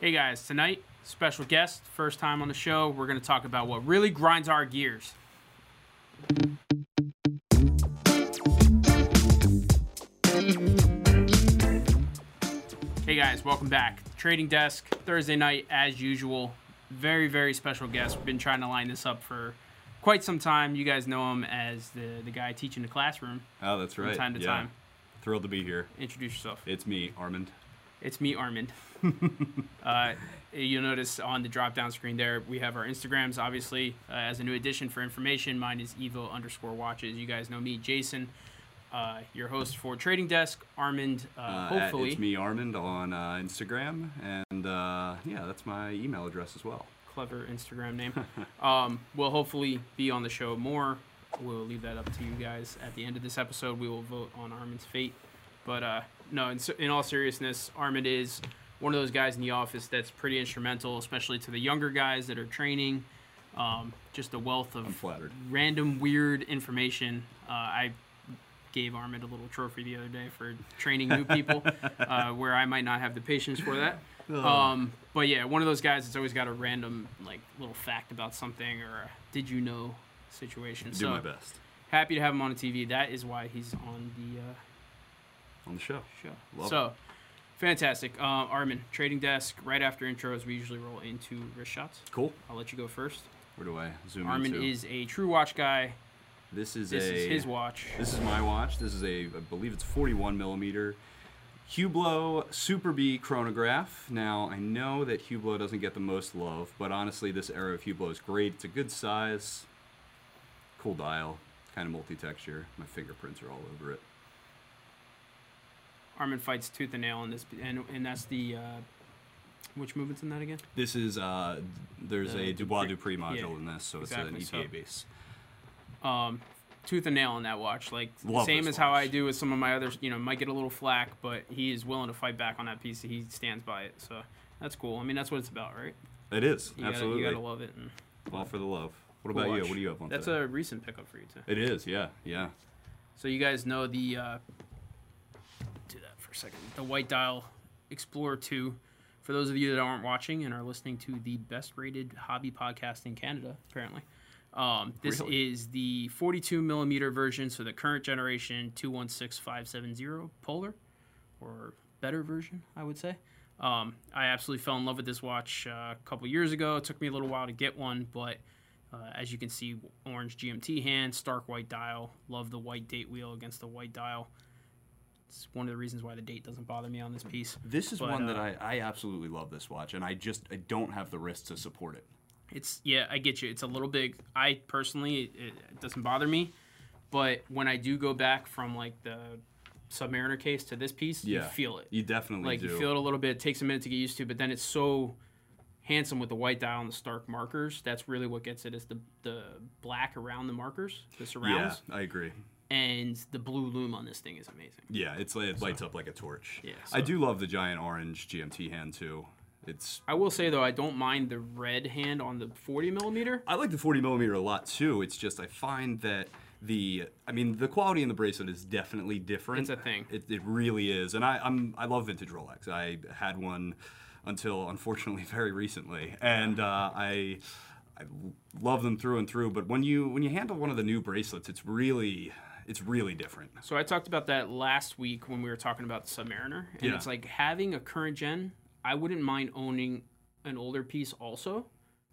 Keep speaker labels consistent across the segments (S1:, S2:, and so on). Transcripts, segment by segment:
S1: Hey guys, tonight, special guest, first time on the show, we're going to talk about what really grinds our gears. Hey guys, welcome back. Trading Desk, Thursday night, as usual. Very, very special guest. We've been trying to line this up for quite some time. You guys know him as the, the guy teaching the classroom
S2: Oh, that's right.
S1: from time to
S2: yeah.
S1: time.
S2: Thrilled to be here.
S1: Introduce yourself.
S2: It's me, Armand.
S1: It's me, Armand. uh, you'll notice on the drop down screen there, we have our Instagrams, obviously, uh, as a new addition for information. Mine is Evo underscore watches. You guys know me, Jason, uh, your host for Trading Desk. Armand, uh,
S2: Uh,
S1: hopefully.
S2: it's me, Armand, on uh, Instagram, and uh, yeah, that's my email address as well.
S1: Clever Instagram name. um, will hopefully be on the show more. We'll leave that up to you guys. At the end of this episode, we will vote on Armand's fate. But uh, no, in, in all seriousness, Armand is one of those guys in the office that's pretty instrumental, especially to the younger guys that are training. Um, just a wealth of random weird information. Uh, I gave Armand a little trophy the other day for training new people, uh, where I might not have the patience for that. Um, but yeah, one of those guys that's always got a random like little fact about something or a did you know situation.
S2: Do
S1: so
S2: my best
S1: happy to have him on the TV. That is why he's on the uh,
S2: on the show.
S1: show.
S2: Love
S1: so fantastic, uh, Armin. Trading desk. Right after intros, we usually roll into wrist shots.
S2: Cool.
S1: I'll let you go first.
S2: Where do I zoom in?
S1: Armin
S2: into?
S1: is a true watch guy.
S2: this is
S1: This
S2: a
S1: is his watch.
S2: This is my watch. This is a, I believe it's 41 millimeter Hublot Super B chronograph. Now I know that Hublot doesn't get the most love, but honestly, this era of Hublot is great. It's a good size, cool dial, kind of multi-texture. My fingerprints are all over it.
S1: Armin fights tooth and nail in this, and and that's the uh, which movement's in that again?
S2: This is uh, there's
S1: The
S2: a Dubois
S1: Dupree-
S2: Dupree module
S1: yeah,
S2: in this, so
S1: exactly,
S2: it's an ETA
S1: so-
S2: base.
S1: Um, tooth and nail on that watch, like
S2: Love
S1: same as how I do with some of my others. You know, might get a little flack, but he is willing to fight back on that piece. He stands by it, so that's cool. I mean, that's what it's about, right?
S2: It is
S1: You
S2: absolutely
S1: gotta, you gotta love it. And
S2: all for the love. What
S1: Cool
S2: about you? What do you have on
S1: That's
S2: today?
S1: a recent pickup for you too.
S2: It is, yeah, yeah.
S1: So you guys know the uh, for a second. The White Dial Explorer 2. For those of you that aren't watching and are listening to the best rated hobby podcast in Canada, apparently. Um, this
S2: Really?
S1: is the 42 millimeter version, so the current generation 216570 Polar, or better version, I would say. Um, I absolutely fell in love with this watch uh, a couple years ago. It took me a little while to get one, but uh, as you can see, orange GMT hand, stark white dial. Love the white date wheel against the white dial. It's one of the reasons why the date doesn't bother me on this piece.
S2: This is
S1: But,
S2: one that
S1: uh,
S2: I, I absolutely love this watch, and I just I don't have the wrist to support it.
S1: It's yeah, I get you. It's a little big. I personally, it, it doesn't bother me, but when I do go back from like the Submariner case to this piece, you feel it.
S2: You definitely
S1: like
S2: do.
S1: you feel it a little bit. It takes a minute to get used to, but then it's so handsome with the white dial and the stark markers. That's really what gets it. it is the the black around the markers, the surrounds.
S2: yeah, I agree.
S1: And the blue loom on this thing is amazing.
S2: Yeah, it's it lights up like a torch.
S1: Yeah,
S2: I do love the giant orange GMT hand too. It's
S1: I will say though, I don't mind the red hand on the 40 millimeter.
S2: I like the 40 millimeter a lot too. It's just I find that the I mean the quality in the bracelet is definitely different.
S1: It's a thing.
S2: It, it really is, and I I'm I love vintage Rolex. I had one until unfortunately very recently, and uh, I. I love them through and through, but when you when you handle one of the new bracelets, it's really it's really different.
S1: So I talked about that last week when we were talking about the Submariner, and
S2: Yeah.
S1: it's like having a current gen. I wouldn't mind owning an older piece also,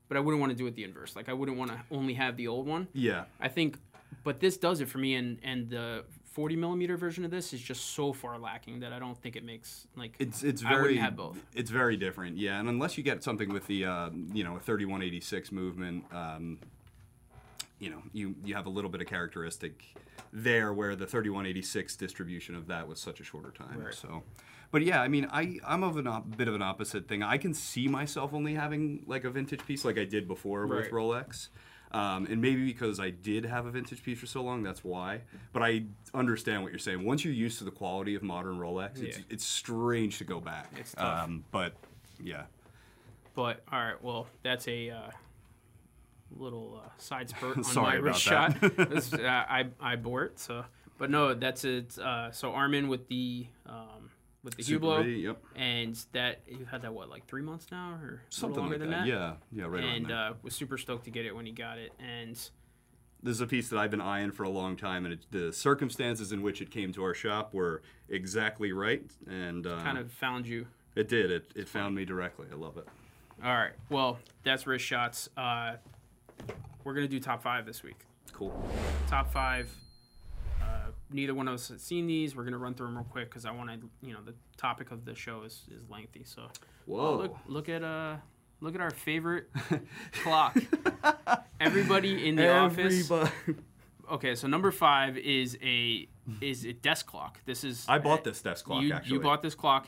S1: but I wouldn't want to do it the inverse. Like I wouldn't want to only have the old one.
S2: Yeah,
S1: I think, but this does it for me, and and the 40 millimeter version of this is just so far lacking that I don't think it makes like
S2: It's it's
S1: I
S2: very
S1: have both.
S2: It's very different, yeah. And unless you get something with the uh, you know a 3186 movement, um, you know you you have a little bit of characteristic there where the 3186 distribution of that was such a shorter time.
S1: Right.
S2: So, but yeah, I mean I I'm of a op- bit of an opposite thing. I can see myself only having like a vintage piece like I did before with Rolex. Um, and maybe because I did have a vintage piece for so long, that's why. But I understand what you're saying. Once you're used to the quality of modern Rolex, it's, it's strange to go back.
S1: It's tough.
S2: Um, but yeah,
S1: But all right, well, that's a uh, little uh, side spurt on my wrist
S2: that.
S1: shot. This- uh, I I bore it. So, but no, that's it. Uh, so Armin with the um, with the
S2: Super
S1: Hublot,
S2: yep.
S1: and that you've had that what like three months now or
S2: Something
S1: longer
S2: like
S1: than
S2: that.
S1: that.
S2: Yeah, yeah, right
S1: and uh, was super stoked to get it when he got it, and
S2: this is a piece that I've been eyeing for a long time, and it, the circumstances in which it came to our shop were exactly right, and uh,
S1: kind of found you.
S2: it did. It it found me directly. I love it.
S1: All right, well that's wrist shots. Uh, we're gonna do top five this week.
S2: Cool.
S1: Top five. Uh, neither one of us has seen these. We're gonna run through them real quick because I want to, you know, the topic of the show is, is lengthy. So
S2: Whoa.
S1: look look at uh look at our favorite clock. Everybody in the office. Okay, so number five is a is a desk clock. This is
S2: I bought this desk clock
S1: you,
S2: actually.
S1: you bought this clock.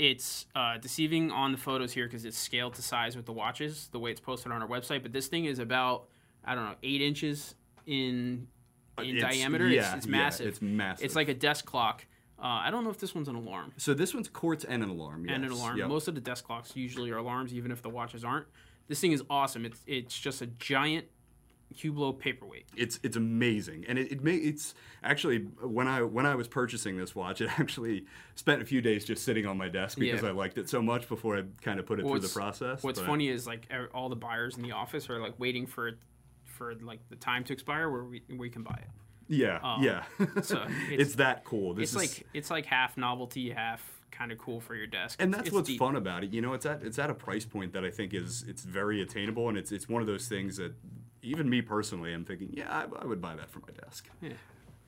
S1: It's uh, deceiving on the photos here because it's scaled to size with the watches, the way it's posted on our website. But this thing is about I don't know eight inches in in
S2: It's-
S1: diameter.
S2: yeah,
S1: it's, it's
S2: yeah,
S1: massive.
S2: it's massive.
S1: It's like a desk clock. Uh, I don't know if this one's an alarm
S2: So this one's quartz and an alarm. Yes.
S1: and an alarm.
S2: Yep.
S1: Most of the desk clocks usually are alarms, even if the watches aren't. This thing is awesome. It's it's just a giant Hublot paperweight.
S2: it's it's amazing, and it, it may it's actually when I when I was purchasing this watch, it actually spent a few days just sitting on my desk because
S1: Yeah.
S2: I liked it so much before I kind of put it through the process.
S1: What's
S2: but-
S1: funny is like all the buyers in the office are like waiting for it for like the time to expire where we we can buy it.
S2: Yeah, um, yeah.
S1: so
S2: it's,
S1: it's-
S2: that cool. This
S1: It's
S2: is,
S1: like it's like half novelty, half kind of cool for your desk.
S2: and
S1: It's-
S2: that's
S1: it's
S2: what's
S1: deep.
S2: fun about it. You know, it's at it's at a price point that I think is it's very attainable, and it's it's one of those things that even me personally, I'm thinking, yeah, I, I would buy that for my desk.
S1: Yeah.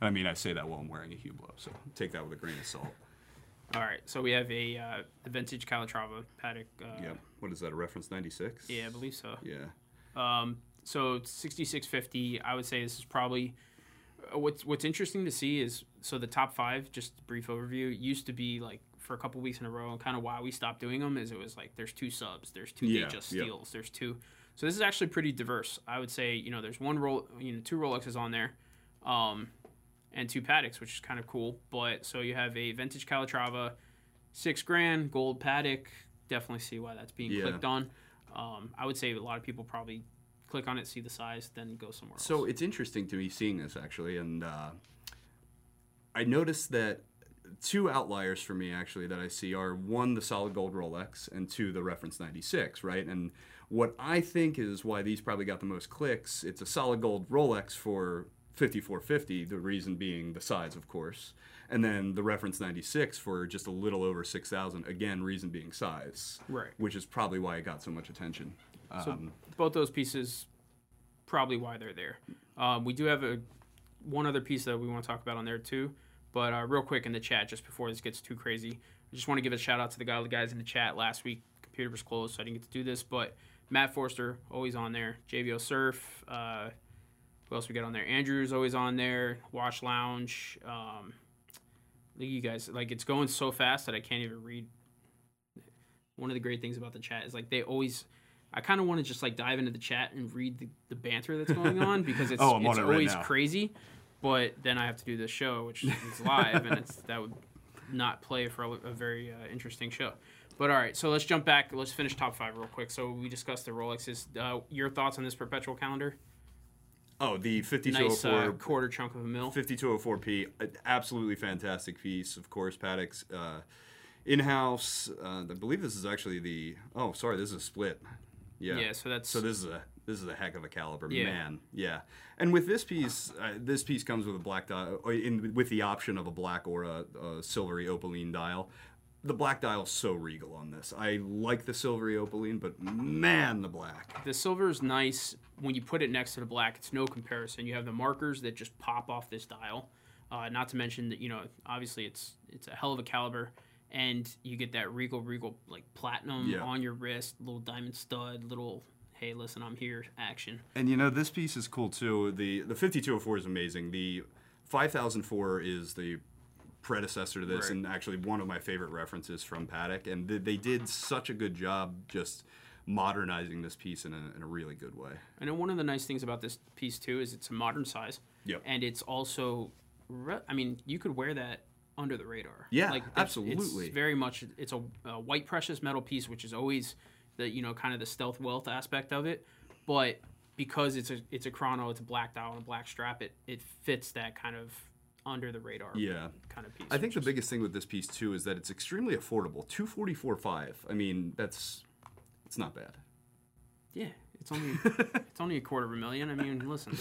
S2: I mean, I say that while I'm wearing a Hublot, so take that with a grain of salt.
S1: All right, so we have a uh, the vintage Calatrava Patek. Uh,
S2: yeah. What is that? A reference 96?
S1: yeah, I believe so.
S2: Yeah.
S1: Um, so 6650, I would say this is probably uh, what's what's interesting to see is so the top five. Just a brief overview used to be like for a couple weeks in a row, and kind of why we stopped doing them is it was like there's two subs, there's two
S2: Yeah, yep.
S1: steals, there's two. So this is actually pretty diverse. I would say you know there's one roll, you know two Rolexes on there, um, and two Pateks, which is kind of cool. But so you have a vintage Calatrava, six grand gold Patek. Definitely see why that's being
S2: Yeah.
S1: clicked on. Um, I would say a lot of people probably click on it, see the size, then go somewhere else.
S2: So it's interesting to me seeing this actually, and uh, I noticed that two outliers for me actually that I see are one the solid gold Rolex and two the reference 96, right? And what I think is why these probably got the most clicks, it's a solid gold Rolex for 5450, the reason being the size, of course. And then the reference 96 for just a little over 6,000, again, reason being size.
S1: Right.
S2: Which is probably why it got so much attention.
S1: So
S2: Um,
S1: both those pieces, probably why they're there. Um, we do have a one other piece that we want to talk about on there too. But uh, real quick in the chat, just before this gets too crazy, I just want to give a shout out to the guy, the guys in the chat last week. Computer was closed, so I didn't get to do this. But Matt Forster always on there. JVO Surf. Uh, who else we got on there? Andrew's always on there. Watch Lounge. Um, you guys, like it's going so fast that I can't even read. One of the great things about the chat is like they always. I kind of want to just like dive into the chat and read the, the banter that's going on because it's,
S2: Oh,
S1: it's
S2: it right
S1: always
S2: now.
S1: crazy. But then I have to do this show, which is live, and it's that would not play for a, a very uh, interesting show. But all right, so let's jump back. Let's finish top five real quick. So we discussed the Rolexes. Uh, your thoughts on this perpetual calendar?
S2: oh, the
S1: Nice
S2: 5204
S1: uh, quarter chunk of a mil.
S2: 5204p, absolutely fantastic piece. Of course, Patek's uh, in-house. Uh, I believe this is actually the. Oh, sorry, this is a split. Yeah.
S1: Yeah, so that's
S2: So this is a this is a heck of a caliber,
S1: Yeah.
S2: man. Yeah. And with this piece, uh, this piece comes with a black dial, or in, with the option of a black or a, a silvery opaline dial. The black dial's so regal on this. I like the silvery opaline, but man, the black.
S1: the silver is nice when you put it next to the black. It's no comparison. You have the markers that just pop off this dial. Uh, not to mention that you know obviously it's it's a hell of a caliber, and you get that regal regal like platinum
S2: Yeah.
S1: on your wrist, little diamond stud, little hey listen I'm here action.
S2: And you know this piece is cool too. The the 5204 is amazing. The 5004 is the predecessor to this,
S1: Right.
S2: and actually one of my favorite references from Patek. And th- they did such a good job just modernizing this piece in a, in a really good way.
S1: I know one of the nice things about this piece too is it's a modern size.
S2: Yep.
S1: And it's also, re- I mean, you could wear that under the radar.
S2: Yeah,
S1: it's-
S2: absolutely.
S1: It's very much. It's a, a white precious metal piece, which is always the you know kind of the stealth wealth aspect of it, but because it's a it's a chrono, it's a black dial and a black strap. It it fits that kind of under the radar
S2: Yeah.
S1: kind of piece.
S2: I think the biggest thing with this piece too is that it's extremely affordable. Two forty four five. I mean, that's it's not bad.
S1: Yeah, it's only it's only a quarter of a million. I mean, listen.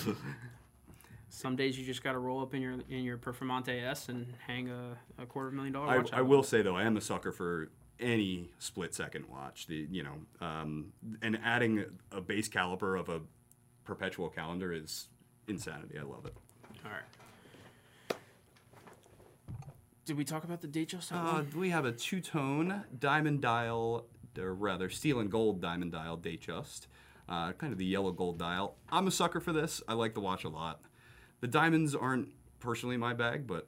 S1: Some days you just got to roll up in your in your Performante S and hang a, a quarter of a million dollar
S2: I,
S1: watch.
S2: I
S1: out.
S2: will say though, I am a sucker for any split second watch. The you know, um, and adding a base caliber of a perpetual calendar is insanity. I love it.
S1: All right. Did we talk about the Datejust?
S2: Uh, we have a two tone diamond dial, or rather steel and gold diamond dial Datejust. Uh, kind of the yellow gold dial. I'm a sucker for this. I like the watch a lot. The diamonds aren't personally my bag, but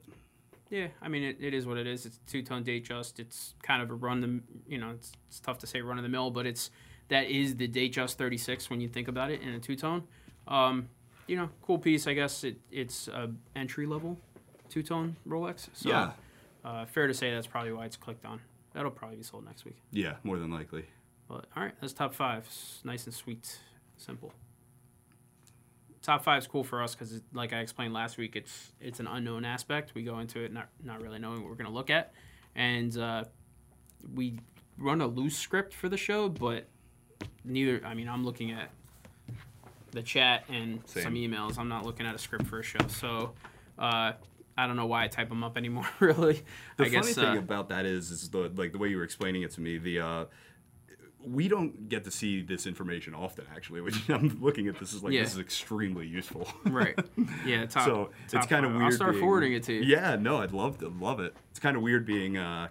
S1: Yeah, I mean it, it is what it is. It's two tone Datejust. It's kind of a run the you know it's, it's tough to say run of the mill, but it's that is the Datejust 36 when you think about it in a two tone. Um, you know, cool piece. I guess it it's a entry level two tone Rolex. So,
S2: Yeah.
S1: Uh, fair to say that's probably why it's clicked on. That'll probably be sold next week.
S2: yeah, more than likely.
S1: But all right, that's top five. It's nice and sweet, simple. Top five is cool for us because, like I explained last week, it's it's an unknown aspect. We go into it not not really knowing what we're going to look at, and uh, we run a loose script for the show. But neither, I mean, I'm looking at the chat and some emails. I'm not looking at a script for a show, so uh, I don't know why I type them up anymore. Really,
S2: The
S1: I
S2: funny
S1: guess
S2: thing
S1: uh,
S2: about that is, is the like the way you were explaining it to me. The uh, we don't get to see this information often. Actually, which I'm looking at this is like
S1: Yeah.
S2: this is extremely useful.
S1: right. Yeah, top.
S2: so it's kind of weird.
S1: I'll start
S2: being-
S1: forwarding it to you.
S2: Yeah, no, I'd love to love it. It's kind of weird being uh,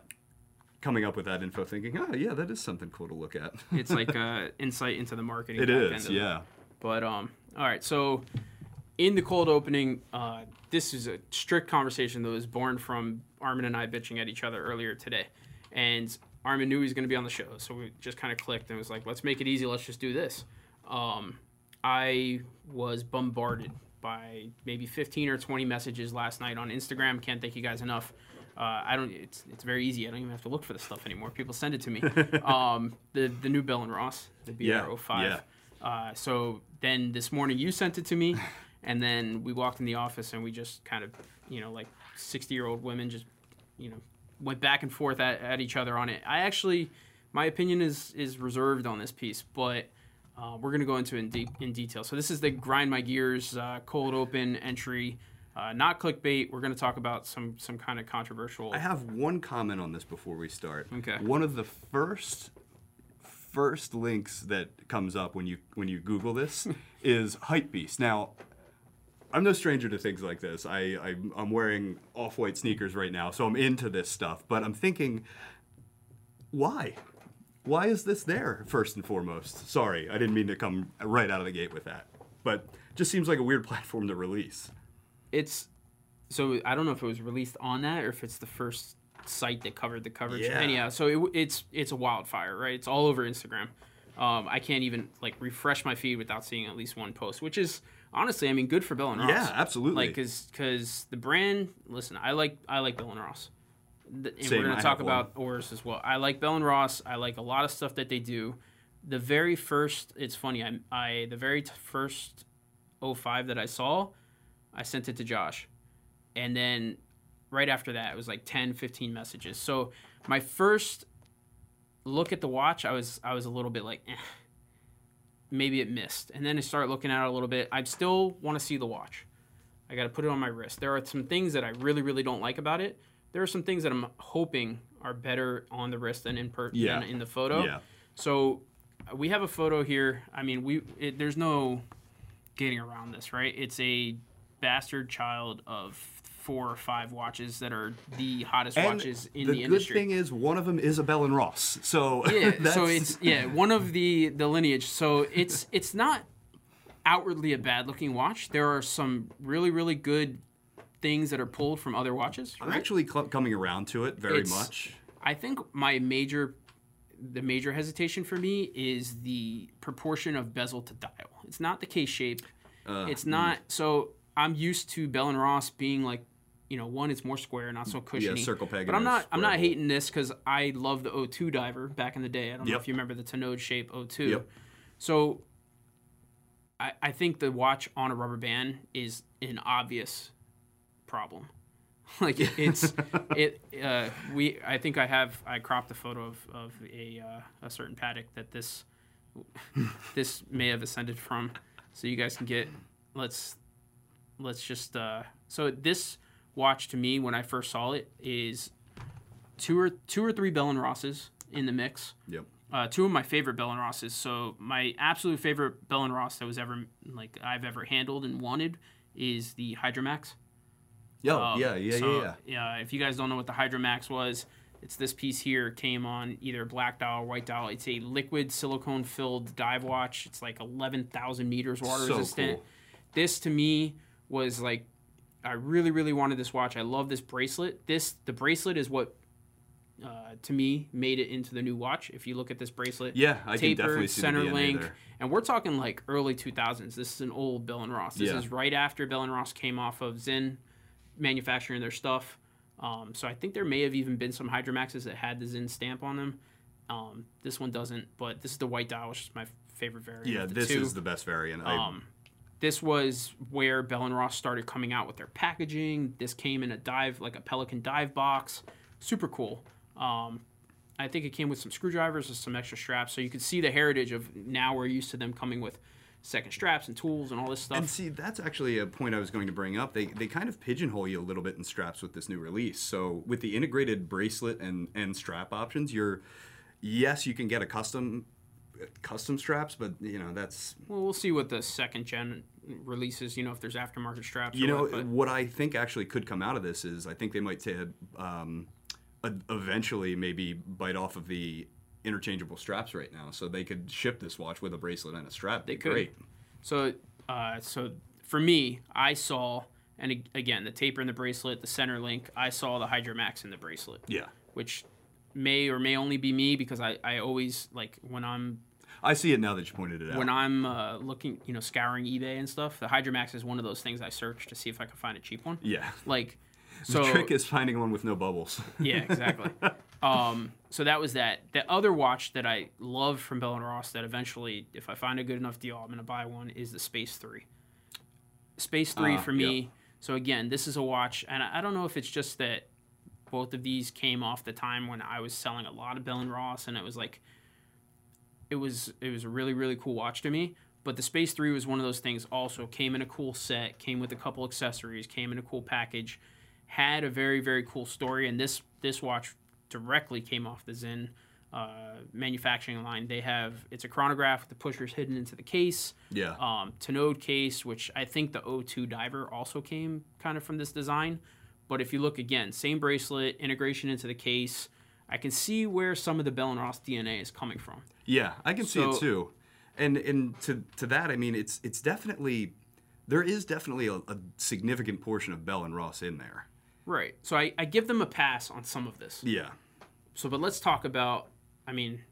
S2: coming up with that info, thinking, oh yeah, that is something cool to look at.
S1: it's like uh, insight into the marketing.
S2: it
S1: of
S2: yeah.
S1: But um, all right. So in the cold opening, uh, this is a strict conversation that was born from Armin and I bitching at each other earlier today, and Armin knew he was going to be on the show, so we just kind of clicked and was like, let's make it easy. Let's just do this. Um, I was bombarded by maybe 15 or 20 messages last night on Instagram. Can't thank you guys enough. Uh, I don't. It's it's very easy. I don't even have to look for the stuff anymore. People send it to me. um, the the new Bell and Ross, the
S2: Yeah,
S1: BR05.
S2: yeah.
S1: Uh, so then this morning you sent it to me, and then we walked in the office and we just kind of, you know, like 60 year old women just, you know, went back and forth at, at each other on it. I actually, my opinion is is reserved on this piece, but uh, we're gonna go into it in deep in detail. So this is the grind my gears uh, cold open entry, uh, not clickbait. We're gonna talk about some some kind of controversial.
S2: I have one comment on this before we start.
S1: Okay.
S2: One of the first first links that comes up when you when you Google this is Hypebeast. Now, I'm no stranger to things like this. I, I I'm wearing off-white sneakers right now, so I'm into this stuff. But I'm thinking, why? Why is this there first and foremost? Sorry, I didn't mean to come right out of the gate with that. But just seems like a weird platform to release.
S1: it's so I don't know if it was released on that or if it's the first site that covered the coverage.
S2: Yeah.
S1: Anyhow, so it, it's it's a wildfire, right? It's all over Instagram. Um, I can't even like refresh my feed without seeing at least one post, which is honestly, I mean, good for Bell and Ross.
S2: Yeah, absolutely.
S1: Like, cause, cause the brand. Listen, I like I like Bell and Ross. The- and
S2: Same,
S1: we're gonna talk about Oris as well. I like Bell and Ross. I like a lot of stuff that they do. The very first, it's funny. I, I the very t- first 05 that I saw, I sent it to Josh, and then right after that, it was like 10, 15 messages. So my first look at the watch, I was I was a little bit like, eh, maybe it missed, and then I start looking at it a little bit. I still want to see the watch. I got to put it on my wrist. There are some things that I really, really don't like about it. There are some things that I'm hoping are better on the wrist than in per-
S2: Yeah.
S1: than in the photo.
S2: Yeah.
S1: So uh, we have a photo here. I mean, we it, there's no getting around this, right? It's a bastard child of four or five watches that are the hottest watches in
S2: the, industry.
S1: the,
S2: good thing is one of them is a Bell and Ross. So
S1: yeah,
S2: that's,
S1: so it's yeah one of the the lineage. So it's it's not outwardly a bad looking watch. There are some really really good things that are pulled from other watches.
S2: I'm actually cl- coming around to it very
S1: It's-
S2: much.
S1: I think my major the major hesitation for me is the proportion of bezel to dial. It's not the case shape.
S2: Uh,
S1: it's not so I'm used to Bell and Ross being like you know, one it's more square, not so cushiony.
S2: Yeah, circle peg
S1: But I'm not I'm not hating this because I love the O2 diver back in the day. I don't know if you remember the Tonneau shape O2.
S2: Yep.
S1: So I, I think the watch on a rubber band is an obvious problem. like it, it's it. Uh, we I think I have I cropped a photo of of a uh, a certain Patek that this this may have ascended from, so you guys can get. Let's let's just. Uh, so this watch to me when I first saw it is two or two or three Bell and Rosses in the mix.
S2: Yep.
S1: Uh, two of my favorite Bell and Rosses. So my absolute favorite Bell and Ross that was ever like I've ever handled and wanted is the Hydromax.
S2: Yo,
S1: Um,
S2: yeah, yeah,
S1: so,
S2: yeah, yeah.
S1: If you guys don't know what the Hydromax was, it's this piece here. Came on either black dial or white dial. It's a liquid silicone filled dive watch. It's like eleven thousand meters water
S2: So
S1: resistant.
S2: cool.
S1: This to me was like, I really, really wanted this watch. I love this bracelet. This the bracelet is what. Uh, to me, made it into the new watch. If you look at this bracelet,
S2: Yeah, I can definitely see
S1: center link,
S2: there.
S1: and we're talking like early 2000s. This is an old Bell and Ross. This
S2: Yeah.
S1: is right after Bell and Ross came off of Zinn manufacturing their stuff. Um, so I think there may have even been some Hydromaxes that had the Zinn stamp on them. Um, this one doesn't, but this is the white dial, which is my favorite variant.
S2: Yeah, this
S1: two.
S2: is the best variant. I,
S1: Um, this was where Bell and Ross started coming out with their packaging. This came in a dive, like a Pelican dive box. Super cool. Um, I think it came with some screwdrivers and some extra straps, so you could see the heritage of now we're used to them coming with second straps and tools and all this stuff.
S2: And see, that's actually a point I was going to bring up. They they kind of pigeonhole you a little bit in straps with this new release. So with the integrated bracelet and and strap options, you're yes, you can get a custom custom straps, but you know that's
S1: well, we'll see what the second gen releases. You know, if there's aftermarket straps.
S2: you know
S1: what,
S2: what I think actually could come out of this is I think they might say um, eventually maybe bite off of the interchangeable straps right now, so they could ship this watch with a bracelet and a strap.
S1: They could.
S2: Great.
S1: So, uh, so for me, I saw, and again, the taper in the bracelet, the center link. I saw the Hydromax in the bracelet.
S2: Yeah.
S1: which may or may only be me because I, I always like when I'm
S2: I see it now that you pointed it out.
S1: when I'm uh, looking you know scouring eBay and stuff. The Hydromax is one of those things I search to see if I can find a cheap one.
S2: yeah.
S1: Like,
S2: The
S1: so
S2: trick is finding one with no bubbles.
S1: yeah, exactly. um, so that was that. The other watch that I love from Bell and Ross that eventually, if I find a good enough deal, I'm gonna buy one is the Space Three. Space Three
S2: Ah,
S1: for me. So again, this is a watch, and I I don't know if it's just that both of these came off the time when I was selling a lot of Bell and Ross, and it was like, it was it was a really really cool watch to me. But the Space Three was one of those things. Also came in a cool set, came with a couple accessories, came in a cool package, had a very very cool story, and this this watch directly came off the Zinn uh, manufacturing line. They have it's a chronograph with the pushers hidden into the case
S2: yeah.
S1: um, Tonneau case, which I think the O2 diver also came kind of from this design. But if you look again, same bracelet, integration into the case, I can see where some of the Bell and Ross DNA is coming from.
S2: Yeah, I can see it too. And and to to that, I mean, it's it's definitely there is definitely a, a significant portion of Bell and Ross in there.
S1: Right. So I, I give them a pass on some of this.
S2: Yeah.
S1: So, but let's talk about. I mean,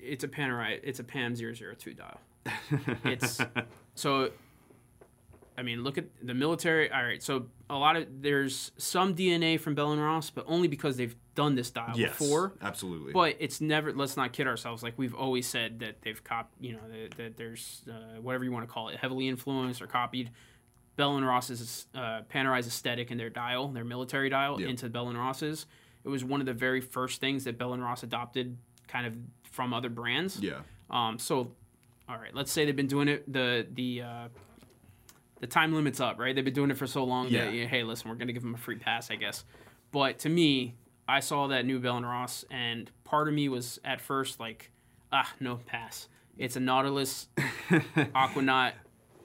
S1: it's a Panerai. It's a Pam 002 dial. It's so. I mean, look at the military. All right, so a lot of there's some DNA from Bell and Ross, but only because they've done this dial
S2: Yes.
S1: before.
S2: Absolutely.
S1: But it's never. Let's not kid ourselves. Like we've always said that they've cop. You know that, that there's uh, whatever you want to call it, heavily influenced or copied. Bell and Ross's uh, Panerais aesthetic in their dial, their military dial,
S2: Yeah.
S1: into Bell and Ross's. It was one of the very first things that Bell and Ross adopted, kind of from other brands.
S2: yeah.
S1: Um, so, all right, let's say they've been doing it. The the uh, the time limit's up, right? They've been doing it for so long
S2: Yeah.
S1: that yeah, hey, listen, we're gonna give them a free pass, I guess. But to me, I saw that new Bell and Ross, and part of me was at first like, ah, no pass. It's a Nautilus Aquanaut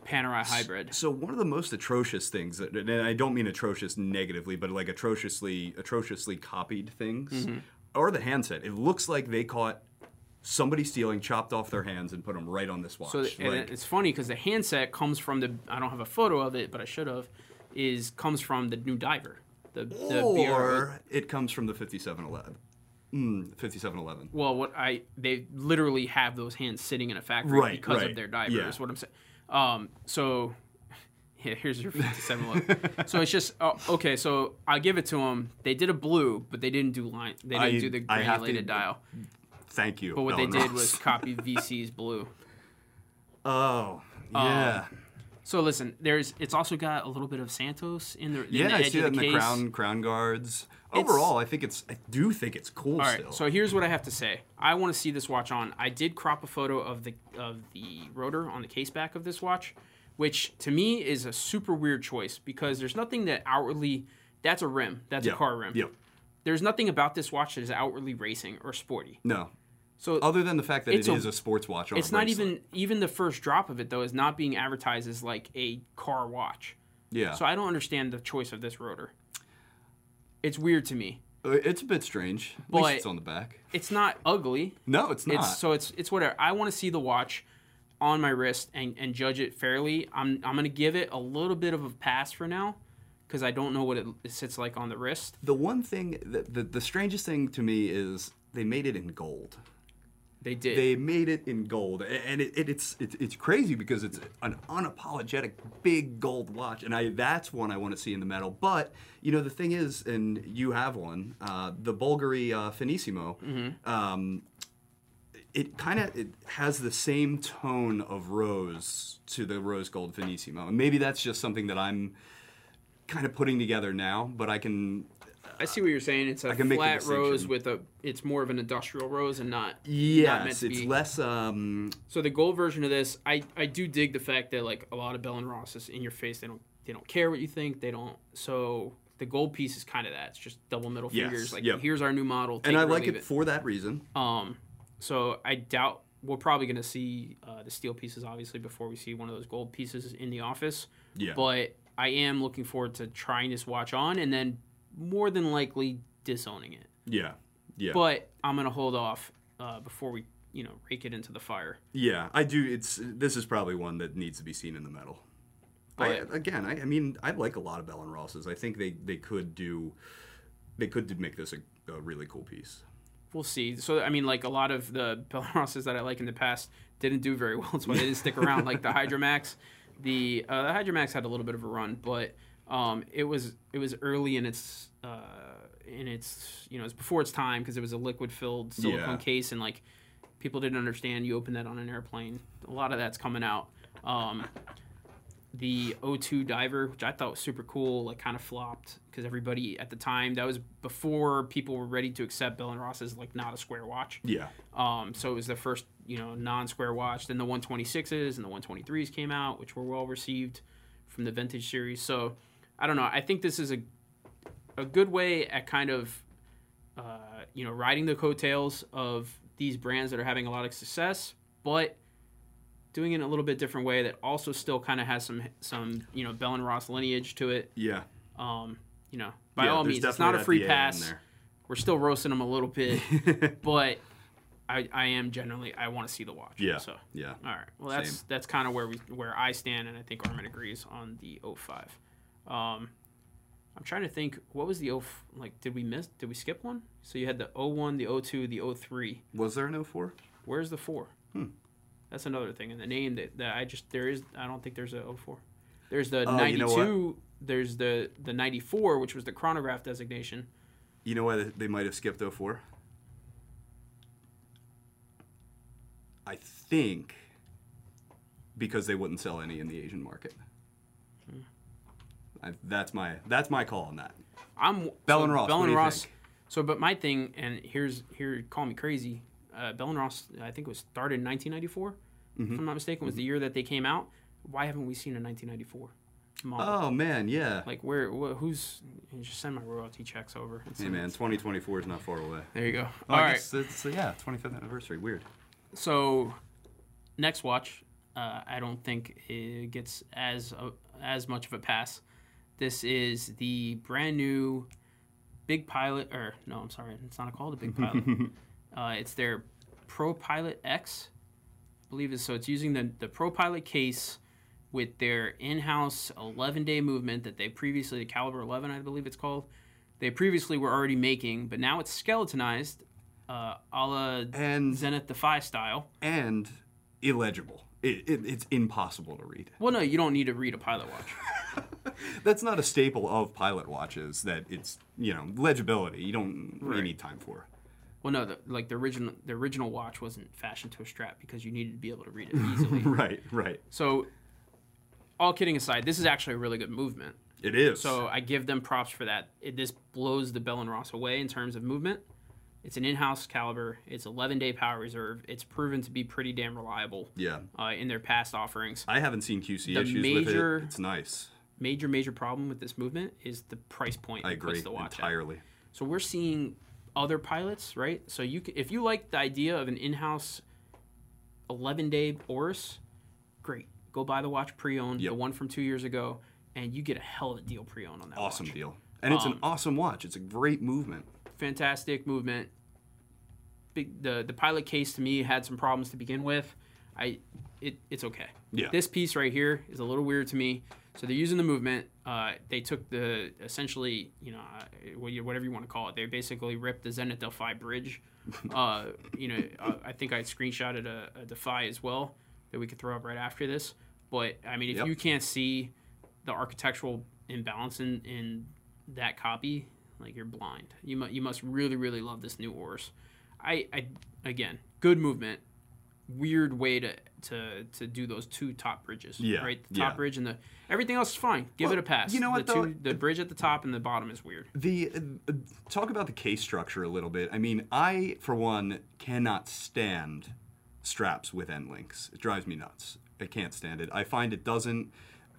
S1: Panerai hybrid.
S2: So one of the most atrocious things, that, and I don't mean atrocious negatively, but like atrociously atrociously copied things,
S1: Mm-hmm.
S2: are the handset. It looks like they caught somebody stealing, chopped off their hands, and put them right on this watch.
S1: So and
S2: Like-
S1: it's funny because the handset comes from the. I don't have a photo of it, but I should have. Is comes from the new diver. The the BR,
S2: or it comes from the 5711. Mm, 5711.
S1: Well, what I they literally have those hands sitting in a factory
S2: Right,
S1: because
S2: right.
S1: of their diver.
S2: Yeah.
S1: Is what I'm saying. Um, so yeah, here's your 57 so it's just oh, okay. So I give it to them. They did a blue, but they didn't do line. They didn't
S2: I-
S1: do the
S2: have to-
S1: dial.
S2: Thank you.
S1: But what they did was copy VC's blue.
S2: Oh,
S1: Um,
S2: yeah.
S1: So listen, there's it's also got a little bit of Santos in the in
S2: Yeah,
S1: the
S2: I see that in
S1: the case.
S2: crown crown guards. Overall, I think it's I do think it's cool
S1: All right,
S2: still.
S1: so here's what I have to say. I want to see this watch on. I did crop a photo of the of the rotor on the case back of this watch, which to me is a super weird choice because there's nothing that outwardly that's a rim, that's
S2: Yep.
S1: a car rim.
S2: Yep.
S1: There's nothing about this watch that is outwardly racing or sporty.
S2: No.
S1: So
S2: Other than the fact that it
S1: It's
S2: is
S1: a-
S2: a, sports watch
S1: it's not even even the first drop of it though is not being advertised as like a car watch.
S2: Yeah.
S1: So I don't understand the choice of this rotor. It's weird to me.
S2: Uh, it's a bit strange. At
S1: But-
S2: it's on the back.
S1: It's not ugly.
S2: No, it's not.
S1: It's so it's it's whatever. I want to see the watch on my wrist and, and judge it fairly. I'm I'm gonna give it a little bit of a pass for now because I don't know what it, it sits like on the wrist.
S2: the one thing that the, the strangest thing to me is they made it in gold.
S1: They did.
S2: They made it in gold, and it, it, it's it's it's crazy because it's an unapologetic big gold watch, and I that's one I want to see in the metal. But you know the thing is, and you have one, uh, the Bulgari uh, Finissimo.
S1: Mm-hmm.
S2: Um, it kind of it has the same tone of rose to the rose gold Finissimo, and maybe that's just something that I'm kind of putting together now. But I can
S1: I see what you're saying. It's a
S2: can make the
S1: flat rose
S2: distinction.
S1: with a. It's more of an industrial rose and not. not meant
S2: yes,
S1: to
S2: it's
S1: be.
S2: less. Um,
S1: So the gold version of this, I, I do dig the fact that like a lot of Bell and Ross is in your face. They don't they don't care what you think. They don't. So the gold piece is kind of that. It's just double middle
S2: Yes,
S1: fingers. Like
S2: yep.
S1: here's our new model. take
S2: and I
S1: or
S2: like
S1: leave
S2: it for that reason.
S1: Um, so I doubt we're probably going to see uh, the steel pieces obviously before we see one of those gold pieces in the office.
S2: Yeah.
S1: But I am looking forward to trying this watch on and then more than likely disowning it.
S2: Yeah. Yeah.
S1: But I'm to hold off uh, before we you know rake it into the fire.
S2: yeah, I do. It's this is probably one that needs to be seen in the metal. I, again, I, I mean, I like a lot of Bell and Rosses. I think they, they could do, they could make this a, a really cool piece.
S1: We'll see. So I mean, like a lot of the Belrosses that I like in the past didn't do very well, That's why they didn't stick around. Like the Hydromax, the uh, the Hydromax had a little bit of a run, but um, it was it was early in its uh, in its you know it was before its time because it was a liquid filled silicone
S2: Yeah.
S1: case and like people didn't understand. You open that on an airplane, a lot of that's coming out. Um, the O2 diver, which I thought was super cool, like kind of flopped because everybody at the time that was before people were ready to accept Bell and Ross as like not a square watch.
S2: Yeah.
S1: Um, so it was the first you know non-square watch. Then the 126s and the 123s came out, which were well received from the vintage series. So I don't know. I think this is a a good way at kind of uh, you know riding the coattails of these brands that are having a lot of success, but doing it in a little bit different way that also still kind of has some some you know Bell and Ross lineage to it.
S2: Yeah.
S1: Um, you know, by
S2: Yeah,
S1: all means, it's not a free pass. We're still roasting them a little bit, but I, I am generally I want to see the watch.
S2: Yeah.
S1: So
S2: Yeah.
S1: all right. Well, that's
S2: Same.
S1: that's kind of where we where I stand, and I think Armin agrees on the 05. Um, I'm trying to think. What was the 0? Like, did we miss? Did we skip one? So you had the 01, the 02, the 03.
S2: Was there an 04?
S1: Where's the four?
S2: Hmm.
S1: That's another thing. And the name that, that I just there is I don't think there's a 04. There's the
S2: Oh, you
S1: 92.
S2: know
S1: there's the the 94, which was the chronograph designation.
S2: You know why they- they might have skipped 04? I think because they wouldn't sell any in the Asian market. I, that's my that's my call on that.
S1: I'm
S2: Bell
S1: so
S2: and Ross,
S1: Bell and Ross.
S2: think?
S1: So, but my thing, and here's here, call me crazy. Uh, Bell and Ross, I think it was started in 1994,
S2: Mm-hmm.
S1: if I'm not mistaken, was the year that they came out. Why haven't we seen a 1994 model?
S2: Oh man, yeah.
S1: Like where? Wh- who's? Just send my royalty checks over.
S2: Hey man, 2024 is not far away.
S1: There you go.
S2: Oh,
S1: All right.
S2: it's yeah, 25th anniversary. Weird.
S1: So, next watch, uh, I don't think it gets as uh, as much of a pass. This is the brand new Big Pilot, or no, I'm sorry, it's not called a Big Pilot. uh, it's their Pro Pilot X, I believe it's so. It's using the the Pro Pilot case with their in-house 11-day movement that they previously, the Caliber 11, I believe it's called. They previously were already making, but now it's skeletonized, uh, a la
S2: And
S1: Zenith Defy style.
S2: and illegible. It, it, it's impossible to read.
S1: Well, no, you don't need to read a pilot watch.
S2: That's not a staple of pilot watches. That it's you know legibility. You don't really need time for.
S1: Well, no, the, like the original the original watch wasn't fashioned to a strap because you needed to be able to read it easily.
S2: right, right.
S1: so, all kidding aside, this is actually a really good movement.
S2: It is.
S1: So I give them props for that. It, this blows the Bell and Ross away in terms of movement. It's an in-house caliber. It's 11-day power reserve. It's proven to be pretty damn reliable
S2: yeah.
S1: uh, in their past offerings.
S2: I haven't seen QC
S1: The
S2: issues
S1: major-
S2: with it. It's nice.
S1: Major, major problem with this movement is the price point.
S2: I agree
S1: the watch at.
S2: entirely.
S1: So we're seeing other pilots, right? So you, c- if you like the idea of an in-house 11-day Oris, great. Go buy the watch pre-owned,
S2: Yep.
S1: the one from two years ago, and you get a hell of a deal pre-owned on that.
S2: Awesome
S1: watch.
S2: deal. And it's
S1: Um,
S2: an awesome watch. It's a great movement.
S1: fantastic movement. Big the the pilot case to me had some problems to begin with. I it it's okay.
S2: Yeah.
S1: This piece right here is a little weird to me. So they're using the movement. Uh, they took the essentially you know uh, what you- whatever you want to call it. They basically ripped the Zenith Defy bridge. Uh, you know uh, I think I screenshotted a, a Defy as well that we could throw up right after this. But I mean if
S2: Yep.
S1: you can't see the architectural imbalance in, in that copy, like you're blind. You must you must really really love this new Oris. I, I again good movement. Weird way to to to do those two top bridges.
S2: Yeah,
S1: Right. The top
S2: yeah.
S1: bridge and the everything else is fine. Give
S2: Well,
S1: it a pass.
S2: you know what,
S1: The,
S2: though?
S1: two, the bridge at the top and the bottom is weird.
S2: The uh, talk about the case structure a little bit. I mean, I for one cannot stand straps with end links. It drives me nuts. I can't stand it. I find it doesn't.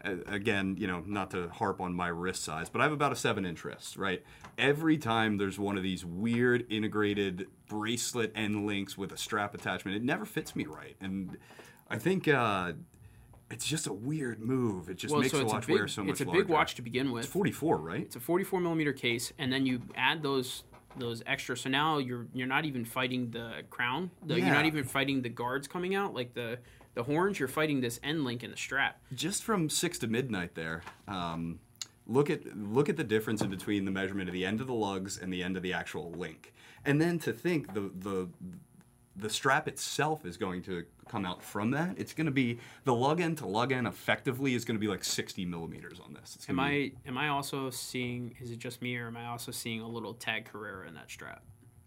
S2: Again, you know, not to harp on my wrist size, but I have about a seven inch wrist, right? Every time there's one of these weird integrated bracelet end links with a strap attachment, it never fits me right. And I think uh, it's just a weird move. It just
S1: Well,
S2: makes
S1: so
S2: the watch
S1: big
S2: wear so much larger.
S1: it's a
S2: larger.
S1: big watch to begin with.
S2: It's 44, right?
S1: It's a 44 millimeter case, and then you add those those extra. So now you're you're not even fighting the crown. The, You're not even fighting the guards coming out like the the horns. You're fighting this end link in the strap.
S2: just from six to midnight there um, look at look at the difference in between the measurement of the end of the lugs and the end of the actual link and then to think the the the strap itself is going to come out from that it's going to be the lug end to lug end effectively is going to be like 60 millimeters on this
S1: Am
S2: be,
S1: I am I also seeing? Is it just me, or am I also seeing a little tag Carrera in that strap?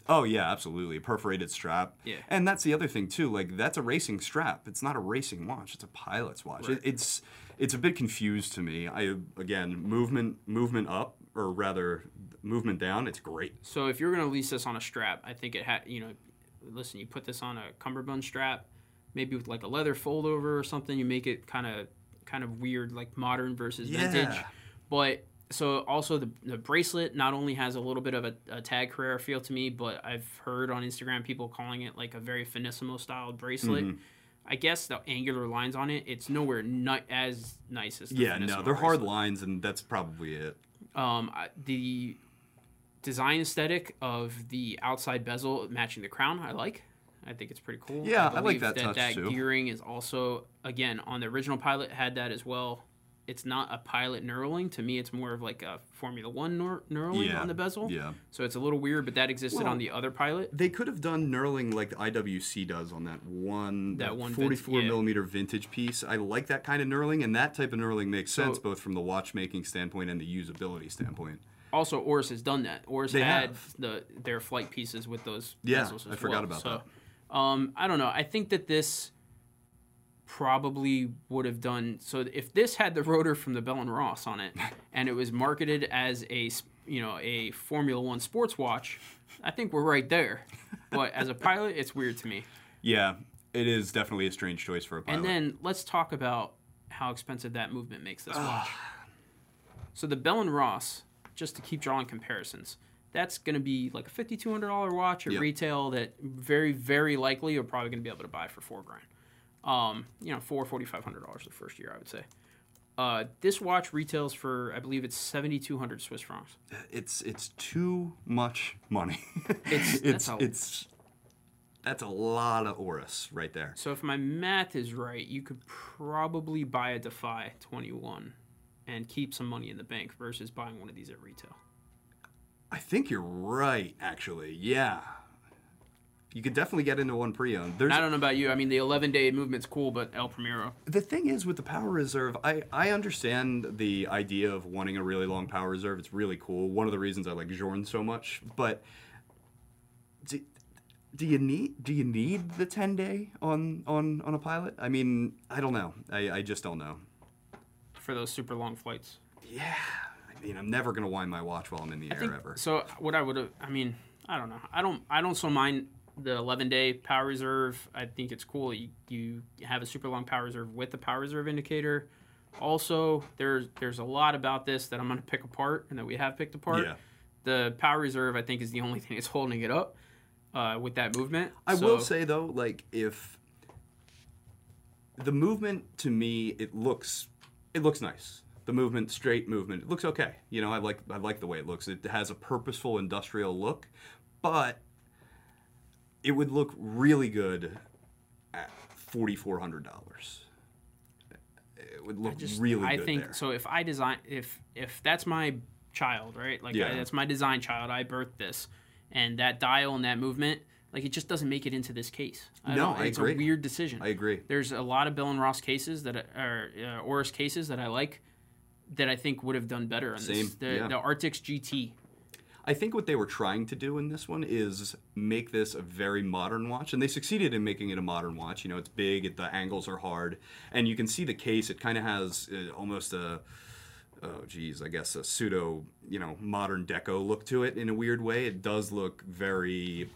S2: oh yeah absolutely a perforated strap
S1: Yeah.
S2: and that's the other thing too like that's a racing strap it's not a racing watch it's a pilot's watch
S1: Right.
S2: it, it's it's a bit confused to me i again movement movement up or rather movement down it's great
S1: So if you're gonna lease this on a strap, I think it had you know, listen, you put this on a cummerbund strap, maybe with like a leather fold over or something. You make it kind of kind of weird, like modern versus vintage.
S2: Yeah.
S1: But so also the, the bracelet not only has a little bit of a, a tag Carrera feel to me, but I've heard on Instagram people calling it like a very finissimo styled bracelet.
S2: Mm-hmm.
S1: I guess the angular lines on it, it's nowhere ni- as nice as the
S2: yeah no they're hard lines and that's probably it
S1: Um, I- the design aesthetic of the outside bezel matching the crown, I like. I think it's pretty cool.
S2: Yeah, I like
S1: believe
S2: that touch,
S1: that
S2: too.
S1: gearing is also again on the original pilot had that as well. It's not a pilot knurling. To me, it's more of like a Formula One knur- knurling
S2: Yeah,
S1: on the bezel.
S2: yeah.
S1: So it's a little weird, but that existed
S2: Well,
S1: on the other pilot.
S2: they could have done knurling like the IWC does on that one
S1: That
S2: that
S1: one
S2: 44
S1: vintage- yeah.
S2: millimeter vintage piece. I like that kind of knurling, and that type of knurling makes sense both from the watchmaking standpoint and the usability standpoint.
S1: Also, Oris has done that. Oris
S2: They
S1: had
S2: have.
S1: the their flight pieces with those
S2: Yeah, I forgot
S1: well.
S2: about
S1: so, Um, I don't know. I think that this probably would have done so. If this had the rotor from the Bell and Ross on it, and it was marketed as a you know a Formula One sports watch, I think we're right there. But as a pilot, it's weird to me.
S2: Yeah, it is definitely a strange choice for a pilot.
S1: And then let's talk about how expensive that movement makes this watch. so the Bell and Ross, just to keep drawing comparisons, that's going to be like a fifty-two hundred dollar watch at
S2: Yep.
S1: retail that very, very likely you're probably going to be able to buy for four grand. Um, you know, four forty-five hundred dollars the first year, I would say. Uh, this watch retails for, I believe it's seventy-two hundred Swiss francs.
S2: it's it's too much money.
S1: It's-
S2: it's
S1: that's a-
S2: it's that's a lot of Oris right there.
S1: So if my math is right, you could probably buy a Defy twenty-one and keep some money in the bank versus buying one of these at retail.
S2: I think you're right, actually. Yeah, you could definitely get into one pre-owned. There's
S1: I don't know about you. I mean, the 11 day movement's cool, but El Primero.
S2: the thing is with the power reserve, I, I understand the idea of wanting a really long power reserve. It's really cool. One of the reasons I like Jorn so much. But do, do you need do you need the ten day on on on a pilot? I mean, I don't know. I, I just don't know.
S1: For those super long flights.
S2: Yeah. I mean, I'm never gonna wind my watch while I'm in the
S1: I
S2: air
S1: think
S2: ever.
S1: so. What I would have, I mean, I don't know. I don't, I don't so mind the 11 day power reserve. I think it's cool. You you have a super long power reserve with the power reserve indicator. Also, there's there's a lot about this that I'm going to pick apart and that we have picked apart.
S2: Yeah.
S1: The power reserve, I think, is the only thing that's holding it up uh, with that movement.
S2: I
S1: So-
S2: will say though, like if the movement to me, it looks it looks nice. The movement, straight movement, it looks okay. You know, I like I like the way it looks. It has a purposeful industrial look, but it would look really good at forty four hundred dollars. It would look
S1: just
S2: really
S1: I think
S2: there.
S1: so. If I design, if if that's my child, right? Like
S2: Yeah.
S1: I, that's my design child. I birthed this, and that dial and that movement, like it just doesn't make it into this case. I
S2: No, I
S1: it's
S2: agree.
S1: a weird decision.
S2: I agree.
S1: There's a lot of Bell and Ross cases that are uh, Oris cases that I like, that I think would have done better on
S2: Same,
S1: this. The,
S2: yeah.
S1: the GT.
S2: I think what they were trying to do in this one is make this a very modern watch, and they succeeded in making it a modern watch. You know, it's big, it, the angles are hard, and you can see the case. It kind of has uh, almost a, oh geez, I guess a pseudo, you know, modern deco look to it in a weird way. It does look very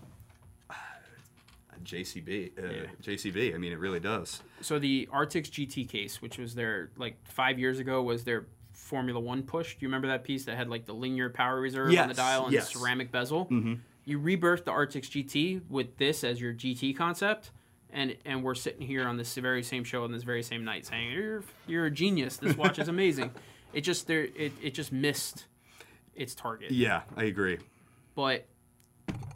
S2: JCB, uh,
S1: Yeah.
S2: JCB. I mean, it really does.
S1: So the Artix GT case, which was their like five years ago, was their Formula One push. Do you remember that piece that had like the linear power reserve on the dial and
S2: yes.
S1: the ceramic bezel? Mm-hmm. You rebirthed the Artix GT with this as your GT concept, and and we're sitting here on this very same show on this very same night saying you're you're a genius. This watch is amazing. it just there it, it just missed its target.
S2: Yeah, I agree.
S1: But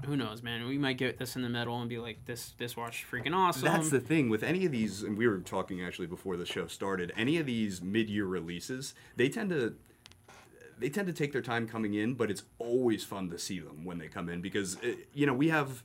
S1: who knows, man? We might get this in the middle and be like, this this watch is freaking awesome.
S2: That's the thing with any of these, and we were talking actually before the show started. Any of these mid-year releases, they tend to they tend to take their time coming in, but it's always fun to see them when they come in because uh, you know we have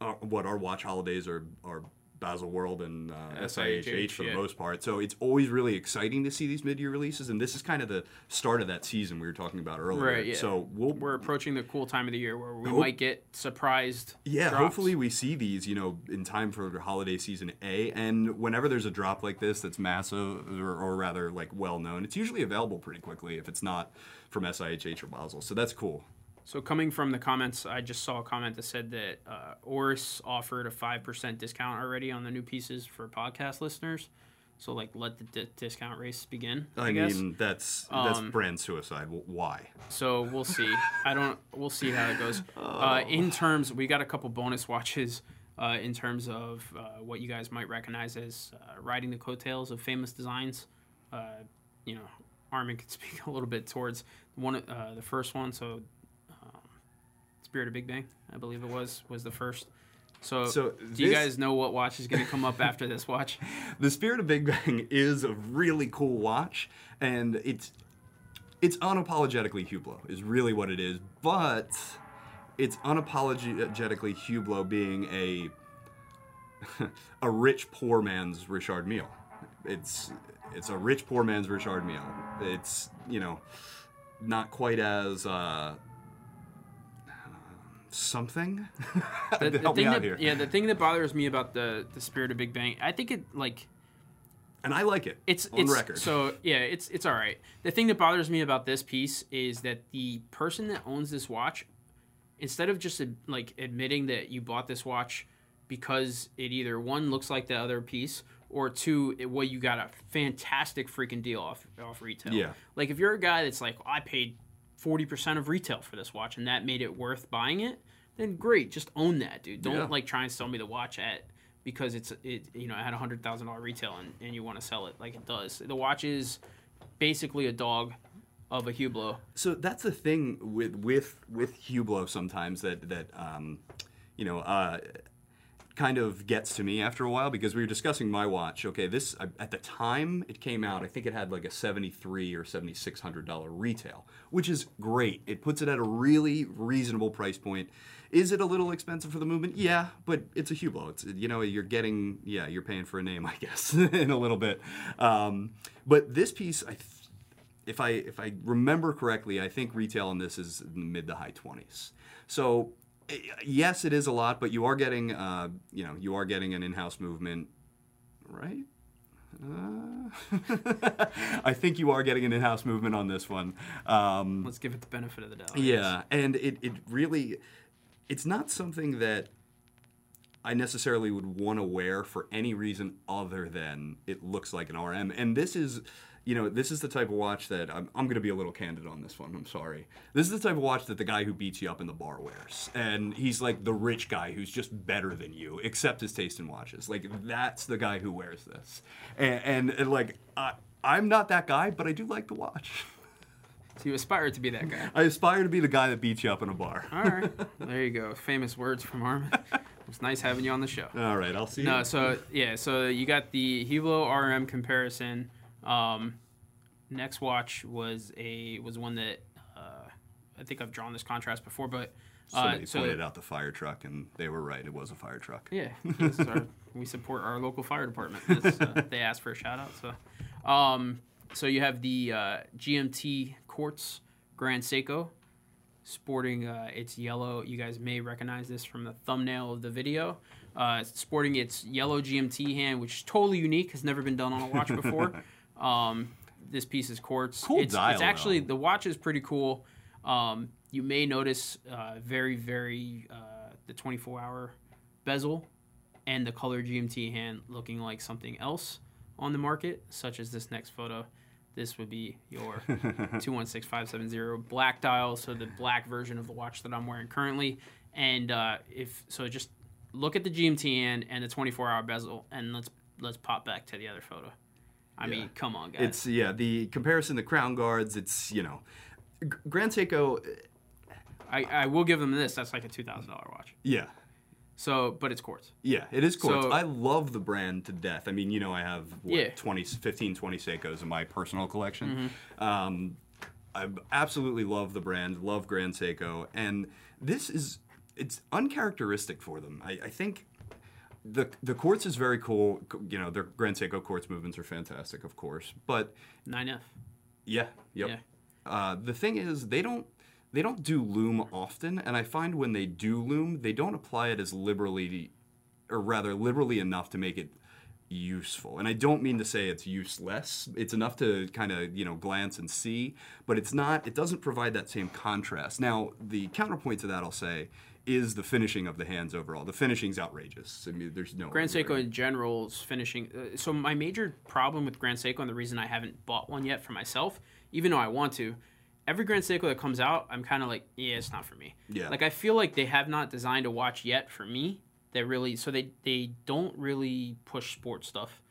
S2: uh, what our watch holidays are are Basel World and uh, SIHH for the
S1: yeah.
S2: most part. So it's always really exciting to see these mid-year releases, and this is kind of the start of that season we were talking about earlier.
S1: Right, yeah.
S2: So we'll
S1: we're approaching the cool time of the year where we
S2: Hope-
S1: might get surprised.
S2: Yeah,
S1: drops.
S2: hopefully we see these, you know, in time for holiday season A. And whenever there's a drop like this that's massive, or, or rather like well known, it's usually available pretty quickly if it's not from SIHH or Basel. So that's cool.
S1: So coming from the comments, I just saw a comment that said that uh, Oris offered a five percent discount already on the new pieces for podcast listeners. So like, let the di- discount race begin. I,
S2: I, mean, that's that's
S1: Um,
S2: brand suicide. Why?
S1: So we'll see. I don't. We'll see how it goes. Uh, in terms, we got a couple bonus watches. Uh, in terms of uh, what you guys might recognize as uh, riding the coattails of famous designs, uh, you know, Armin could speak a little bit towards one, uh, the first one. So, Spirit of Big Bang, I believe it was, was the first. So,
S2: So
S1: do you guys know what watch is going to come up after this watch?
S2: The Spirit of Big Bang is a really cool watch, and it's it's unapologetically Hublot is really what it is, but it's unapologetically Hublot being a a rich poor man's Richard Mille. It's it's a rich poor man's Richard Mille. It's you know not quite as uh, something.
S1: The, the thing
S2: out
S1: that,
S2: here.
S1: Yeah, the thing that bothers me about the the Spirit of Big Bang, I think it like
S2: And I like it.
S1: it's
S2: on
S1: it's
S2: record.
S1: so yeah it's it's all right the thing that bothers me about this piece is that the person that owns this watch instead of just like admitting that you bought this watch because it either one looks like the other piece or two it, well you got a fantastic freaking deal off off retail
S2: Yeah.
S1: like if you're a guy that's like i paid 40% of retail for this watch and that made it worth buying it then great just own that dude. Don't
S2: Yeah.
S1: like try and sell me the watch at because it's it you know it had a hundred thousand dollar retail and, and you want to sell it like it does. The watch is basically a dog of a hublot.
S2: So that's the thing with with with Hublot sometimes that that um, you know uh, kind of gets to me after a while because we were discussing my watch. Okay, this at the time it came out, I think it had like a seventy three or seventy six hundred dollar retail, which is great. It puts it at a really reasonable price point. Is it a little expensive for the movement? Yeah, but it's a Hublot. It's you know you're getting yeah you're paying for a name I guess in a little bit. Um, but this piece I. Th- if I if I remember correctly, I think retail on this is mid to high twenties. So yes, it is a lot, but you are getting uh, you know you are getting an in-house movement, right? Uh, I think you are getting an in-house movement on this one. Um,
S1: Let's give it the benefit of the doubt.
S2: Yeah, and it, it really, it's not something that I necessarily would want to wear for any reason other than it looks like an RM. And this is, you know, this is the type of watch that I'm, I'm going to be a little candid on this one. I'm sorry. This is the type of watch that the guy who beats you up in the bar wears. And he's like the rich guy who's just better than you, except his taste in watches. Like, that's the guy who wears this. And, and, and like, I, I'm not that guy, but I do like the watch.
S1: So you aspire to be that guy.
S2: I aspire to be the guy that beats you up in a bar.
S1: All right. There you go. Famous words from Armin. It's nice having you on the show.
S2: All right, I'll see you.
S1: No, so yeah, so you got the Hublot RM comparison. Um, next watch was a was one that uh, I think I've drawn this contrast before, but uh,
S2: Somebody pointed out the fire truck, and they were right. It was a fire truck.
S1: Yeah, our, we support our local fire department. This, uh, they asked for a shout out. So, um, so you have the uh, GMT Quartz Grand Seiko sporting uh, its yellow. You guys may recognize this from the thumbnail of the video. Uh, it's sporting its yellow GMT hand, which is totally unique, has never been done on a watch before. um, this piece is quartz.
S2: Cool
S1: it's,
S2: dial,
S1: It's actually
S2: though.
S1: the watch is pretty cool. Um, you may notice uh, very, very uh, the 24 hour bezel and the color GMT hand looking like something else on the market, such as this next photo. This would be your 216570 black dial, so the black version of the watch that I'm wearing currently. And uh, if so, just look at the GMT hand and the 24 hour bezel, and let's let's pop back to the other photo. I mean, come on, guys.
S2: It's yeah. The comparison to Crown Guards. It's you know, Grand Seiko.
S1: I, I will give them this. That's like a two thousand dollar watch.
S2: Yeah,
S1: So, but it's quartz.
S2: yeah. It is quartz.
S1: So-
S2: I love the brand to death. I mean, you know, I have what,
S1: Yeah.
S2: 20, 15, 20 Seikos in my personal collection.
S1: Mm-hmm.
S2: Um, I absolutely love the brand. Love Grand Seiko, and this is it's uncharacteristic for them. I, I think. The, the quartz is very cool. You know, their Grand Seiko quartz movements are fantastic, of course. But
S1: Nine F.
S2: Yeah. Yep.
S1: Yeah.
S2: Uh, the thing is, they don't they don't do loom often, and I find when they do loom, they don't apply it as liberally, or rather liberally enough to make it useful. And I don't mean to say it's useless. It's enough to kind of you know glance and see, but it's not. It doesn't provide that same contrast. Now, the counterpoint to that, I'll say. Is the finishing of the hands overall? The finishing's outrageous. I mean, there's no
S1: Grand. Seiko in general is finishing. Uh, so my major problem with Grand Seiko and the reason I haven't bought one yet for myself, even though I want to, every Grand Seiko that comes out, I'm kind of like, yeah, it's not for me.
S2: Yeah.
S1: Like I feel like they have not designed a watch yet for me. That really, so they they don't really push sports stuff,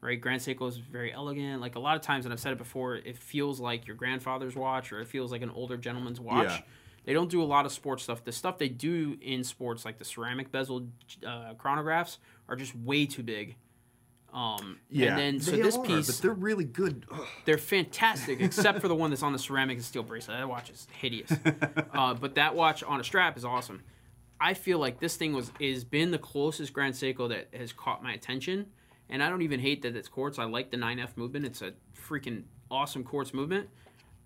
S1: right? Grand Seiko is very elegant. Like a lot of times, and I've said it before, it feels like your grandfather's watch or it feels like an older gentleman's watch.
S2: Yeah.
S1: They don't do a lot of sports stuff. The stuff they do in sports, like the ceramic bezel uh, chronographs, are just way too big. Um,
S2: Yeah,
S1: and then so
S2: they
S1: this
S2: are,
S1: piece,
S2: but they're really good. Ugh.
S1: they're fantastic, except for the one that's on the ceramic and steel bracelet. That watch is hideous. uh, but that watch on a strap is awesome. I feel like this thing was is been the closest Grand Seiko that has caught my attention, and I don't even hate that it's quartz. I like the 9F movement. It's a freaking awesome quartz movement.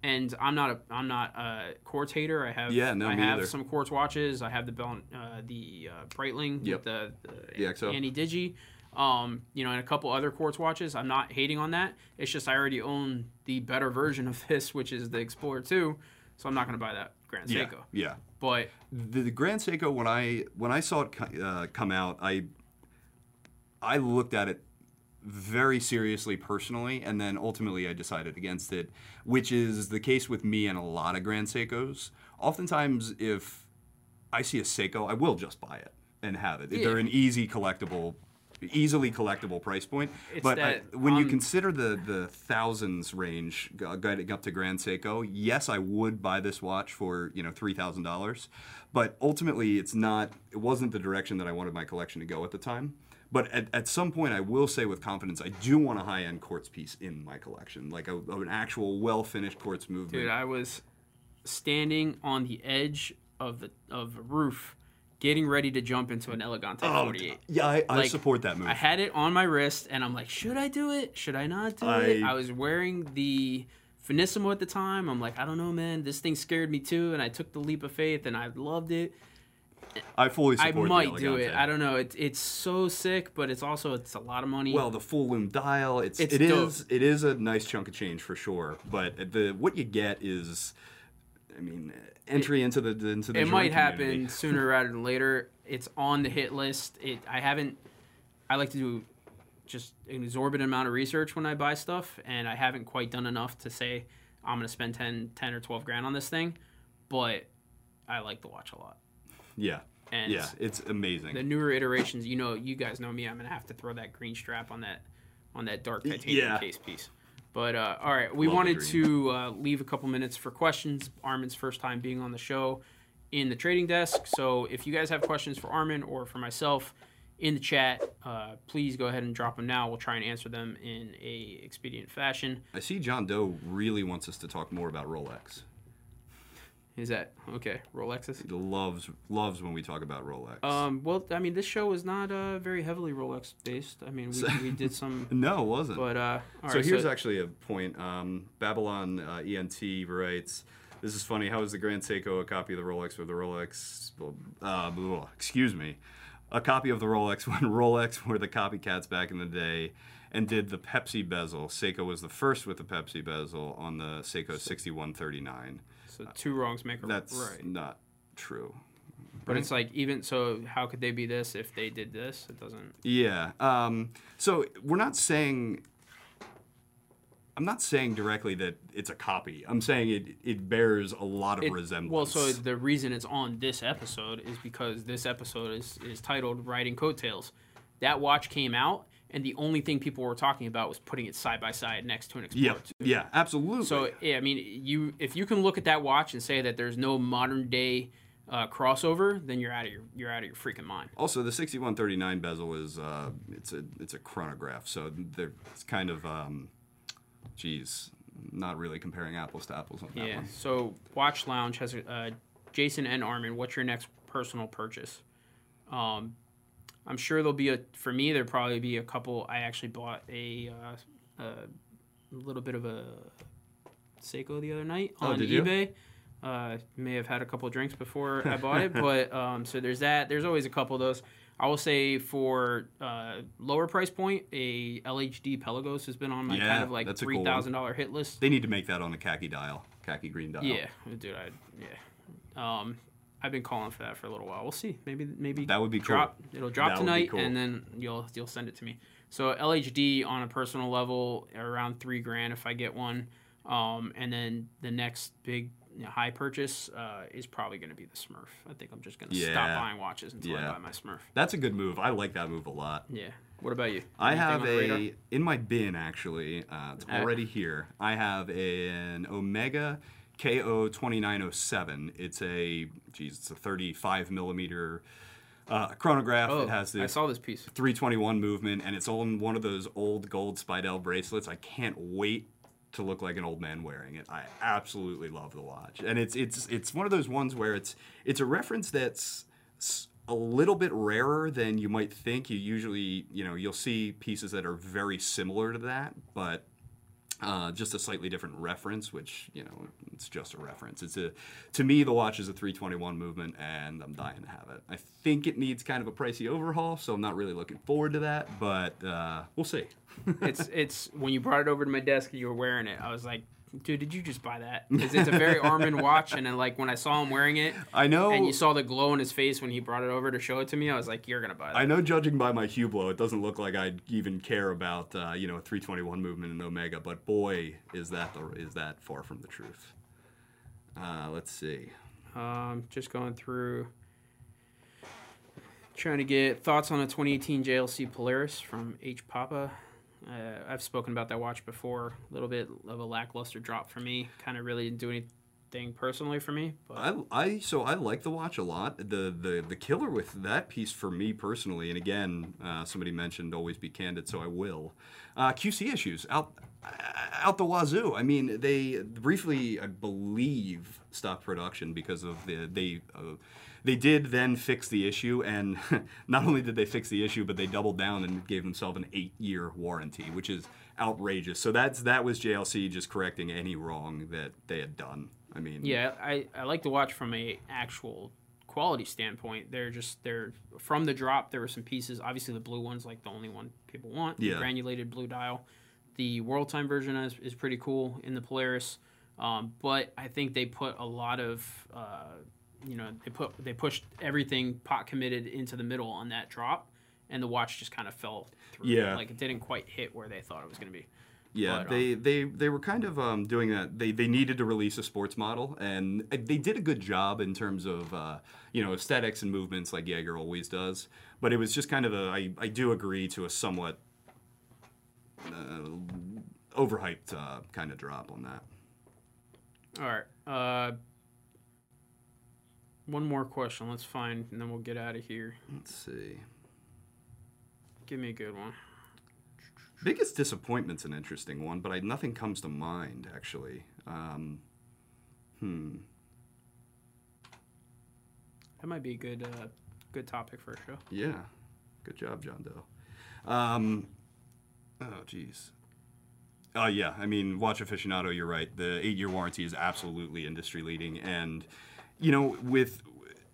S1: And I'm not a I'm not a quartz hater. I have
S2: Yeah, no,
S1: I have
S2: either.
S1: some quartz watches. I have the Bell, uh, the uh, Breitling
S2: Yep.
S1: with the,
S2: The XO.
S1: Ana-Digi, um, you know, and a couple other quartz watches. I'm not hating on that. It's just I already own the better version of this, which is the Explorer 2, so I'm not going to buy that Grand
S2: Yeah.
S1: Seiko.
S2: Yeah.
S1: But
S2: the, the Grand Seiko when I when I saw it uh, come out, I I looked at it very seriously personally, and then ultimately I decided against it, which is the case with me and a lot of Grand Seikos. Oftentimes, if I see a Seiko, I will just buy it and have it. They're an easy collectible. Easily collectible price point,
S1: It's
S2: but I,
S1: that,
S2: when you
S1: um,
S2: consider the the thousands range uh, going up to Grand Seiko, yes, I would buy this watch for you know three thousand dollars, but ultimately it's not. It wasn't the direction that I wanted my collection to go at the time. But at, at some point, I will say with confidence, I do want a high end quartz piece in my collection, like a, an actual well finished quartz movement.
S1: dude, I was standing on the edge of the of a roof, getting ready to jump into an Elegante
S2: Oh,
S1: 48.
S2: yeah, I, I
S1: Like,
S2: support that move.
S1: I had it on my wrist, and I'm like, should I do it? Should I not do
S2: I-
S1: it? I was wearing the Finissimo at the time. I'm like, I don't know, man. This thing scared me too, and I took the leap of faith, and I loved it.
S2: I fully
S1: I
S2: support. the
S1: might do it. I don't know. It's it's so sick, but it's also it's a lot of money.
S2: Well, the full loom dial, it's,
S1: It's
S2: it is it is a nice chunk of change for sure. But the what you get is, I mean, entry into the into the
S1: it might happen
S2: community.
S1: sooner rather than later. It's on the hit list. It I haven't. I like to do just an exorbitant amount of research when I buy stuff, and I haven't quite done enough to say I'm going to spend 10, 10 or twelve grand on this thing. But I like the watch a lot.
S2: Yeah,
S1: And
S2: yeah, it's amazing.
S1: the newer iterations, you know, you guys know me. I'm gonna have to throw that green strap on that on that dark titanium
S2: Yeah.
S1: case piece. But uh, all right, we
S2: Love
S1: wanted to uh, leave a couple minutes for questions. Armin's first time being on the show in the trading desk, so if you guys have questions for Armin or for myself in the chat, uh, please go ahead and drop them now. We'll try and answer them in a expedient fashion.
S2: I see John Doe really wants us to talk more about Rolex.
S1: Is that okay? Rolexes.
S2: He loves loves when we talk about Rolex.
S1: Um, well, I mean, this show is not uh, very heavily Rolex based. I mean, we, we did some,
S2: no, it wasn't.
S1: but uh, all
S2: so
S1: right,
S2: here's actually a point. Um, Babylon uh, ENT writes, "This is funny. How is the Grand Seiko a copy of the Rolex or the Rolex? Uh, blah, excuse me, a copy of the Rolex when Rolex were the copycats back in the day." And did the Pepsi bezel? Seiko was the first with the Pepsi bezel on the Seiko 6139.
S1: So two wrongs make a right
S2: That's
S1: right.
S2: not true.
S1: But it's like even so, how could they be this if they did this? It doesn't.
S2: Yeah. Um, so we're not saying. I'm not saying directly that it's a copy. I'm saying it, it bears a lot of
S1: It,
S2: resemblance.
S1: well, so the reason it's on this episode is because this episode is is titled "Riding Coattails." That watch came out, and the only thing people were talking about was putting it side by side next to an
S2: yeah,
S1: Explorer.
S2: yeah, absolutely.
S1: So yeah, I mean, you if you can look at that watch and say that there's no modern day uh, crossover, then you're out of your you're out of your freaking mind.
S2: also, the 6139 bezel is uh, it's a it's a chronograph, so it's kind of um, geez, not really comparing apples to apples on that
S1: Yeah.
S2: one.
S1: So Watch Lounge has uh, Jason and Armin. What's your next personal purchase? Um, I'm sure there'll be a for me. There'll probably be a couple. I actually bought a, uh, a little bit of a Seiko the other night
S2: Oh,
S1: on eBay. Uh, may have had a couple drinks before I bought it, but um, so there's that. There's always a couple of those. I will say for uh, lower price point, a LHD Pelagos has been on my
S2: Yeah,
S1: kind of like three thousand dollar hit list.
S2: They need to make that on a khaki dial, khaki green dial.
S1: Yeah, dude, I yeah. Um, I've been calling for that for a little while. We'll see. Maybe maybe
S2: That would be cool.
S1: drop. It'll drop
S2: That
S1: tonight,
S2: cool.
S1: and then you'll you'll send it to me. So LHD on a personal level, around three grand if I get one. Um, and then the next big you know, high purchase uh, is probably going to be the Smurf. I think I'm just going to stop buying watches until
S2: Yeah.
S1: I buy my Smurf.
S2: That's a good move. I like that move a lot.
S1: Yeah. What about you?
S2: I have
S1: on the radar?
S2: a in my bin actually. Uh, it's
S1: Uh.
S2: already here. I have an Omega KO twenty nine oh seven. It's a geez, it's a thirty five millimeter uh, chronograph.
S1: Oh,
S2: it has the
S1: I saw this piece.
S2: 321 movement, and it's on one of those old gold Speidel bracelets. I can't wait to look like an old man wearing it. I absolutely love the watch, and it's it's it's one of those ones where it's it's a reference that's a little bit rarer than you might think. You usually you know you'll see pieces that are very similar to that, but uh, just a slightly different reference, which you know it's just a reference. It's a to me the watch is a 321 movement, and I'm dying to have it. I think it needs kind of a pricey overhaul, so I'm not really looking forward to that, but uh, we'll see.
S1: It's it's when you brought it over to my desk and you were wearing it, I was like, dude, did you just buy that? Because it's a very Armin watch, and then like when I saw him wearing it,
S2: I know.
S1: and you saw the glow in his face when he brought it over to show it to me, I was like, you're gonna buy that.
S2: I know, judging by my Hublot, it doesn't look like I'd even care about uh, you know a 321 movement in Omega, but boy, is that the, is that far from the truth. Uh, let's see.
S1: Um, just going through, trying to get thoughts on a 2018 JLC Polaris from H Papa. Uh, I've spoken about that watch before. A little bit of a lackluster drop for me. Kind of really didn't do anything personally for me. But
S2: I, I so I like the watch a lot. The the the killer with that piece for me personally, and again, uh, somebody mentioned always be candid, so I will. Uh, QC issues out out the wazoo. I mean, they briefly, I believe, stopped production because of the they. Uh, they did then fix the issue, and not only did they fix the issue, but they doubled down and gave themselves an eight-year warranty, which is outrageous. So that's that was JLC just correcting any wrong that they had done. I mean,
S1: yeah, I, I like to watch from a actual quality standpoint, they're just they're from the drop. There were some pieces. Obviously, the blue one's like the only one people want. the
S2: Yeah.
S1: granulated blue dial. The world time version is, is pretty cool in the Polaris, um, but I think they put a lot of uh, you know they put they pushed everything pot committed into the middle on that drop, and the watch just kind of fell through.
S2: Yeah.
S1: like it didn't quite hit where they thought it was going to be.
S2: Yeah, they, they they were kind of um, doing that. They they needed to release a sports model, and they did a good job in terms of uh, you know aesthetics and movements, like Jaeger always does. But it was just kind of a. I, I do agree to a somewhat uh, overhyped uh, kind of drop on that.
S1: All right. Uh, one more question. Let's find, and then we'll get out of here.
S2: Let's see.
S1: Give me a good one.
S2: Biggest disappointment's an interesting one, but I, nothing comes to mind actually. Um, hmm.
S1: That might be a good, uh, good topic for a show.
S2: Yeah. Good job, John Doe. Um, oh, jeez. Oh, yeah. I mean, Watch Aficionado, you're right. The eight year warranty is absolutely industry leading. And, you know, with.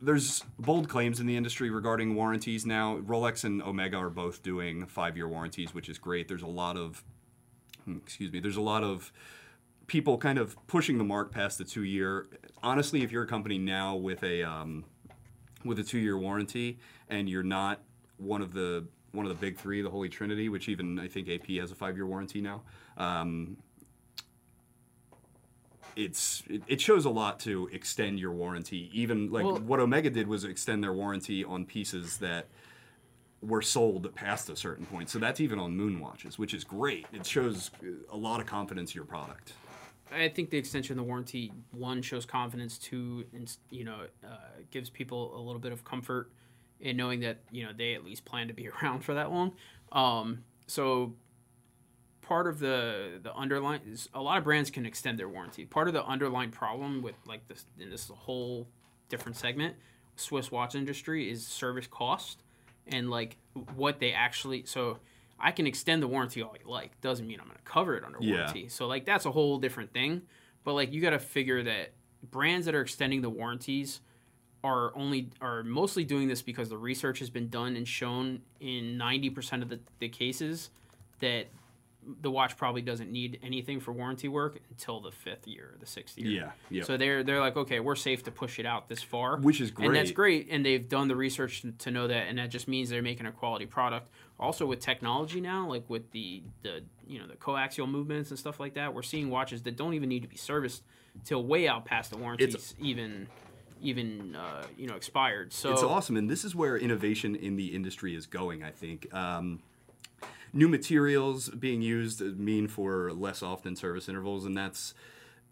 S2: There's bold claims in the industry regarding warranties now. Rolex and Omega are both doing five year warranties, which is great. There's a lot of. hmm, Excuse me. There's a lot of people kind of pushing the mark past the two year. Honestly, if you're a company now with a. Um, with a two-year warranty, and you're not one of the one of the big three, the Holy Trinity, which even I think AP has a five-year warranty now. Um, it's it, it shows a lot to extend your warranty. Even like
S1: Well-
S2: what Omega did was extend their warranty on pieces that were sold past a certain point. So that's even on moon watches, which is great. It shows a lot of confidence in your product.
S1: I think the extension of the warranty one shows confidence. Two, and you know, uh, gives people a little bit of comfort in knowing that you know they at least plan to be around for that long. Um, so part of the the underlying is a lot of brands can extend their warranty. Part of the underlying problem with like this in this whole different segment, Swiss watch industry is service cost and like what they actually so. I can extend the warranty all you like. Doesn't mean I'm going to cover it under
S2: Yeah.
S1: warranty. So like that's a whole different thing. But like you got to figure that brands that are extending the warranties are only are mostly doing this because the research has been done and shown in 90% of the, the cases that the watch probably doesn't need anything for warranty work until the fifth year or the sixth year.
S2: Yeah, yeah.
S1: So they're they're like, okay, we're safe to push it out this far,
S2: Which is great,
S1: and that's
S2: great.
S1: And they've done the research to, know that, and that just means they're making a quality product. Also with technology now, like with the the you know the coaxial movements and stuff like that, we're seeing watches that don't even need to be serviced till way out past the warranties even even uh, you know expired. So
S2: it's awesome, and this is where innovation in the industry is going. I think um, new materials being used mean for less often service intervals, and that's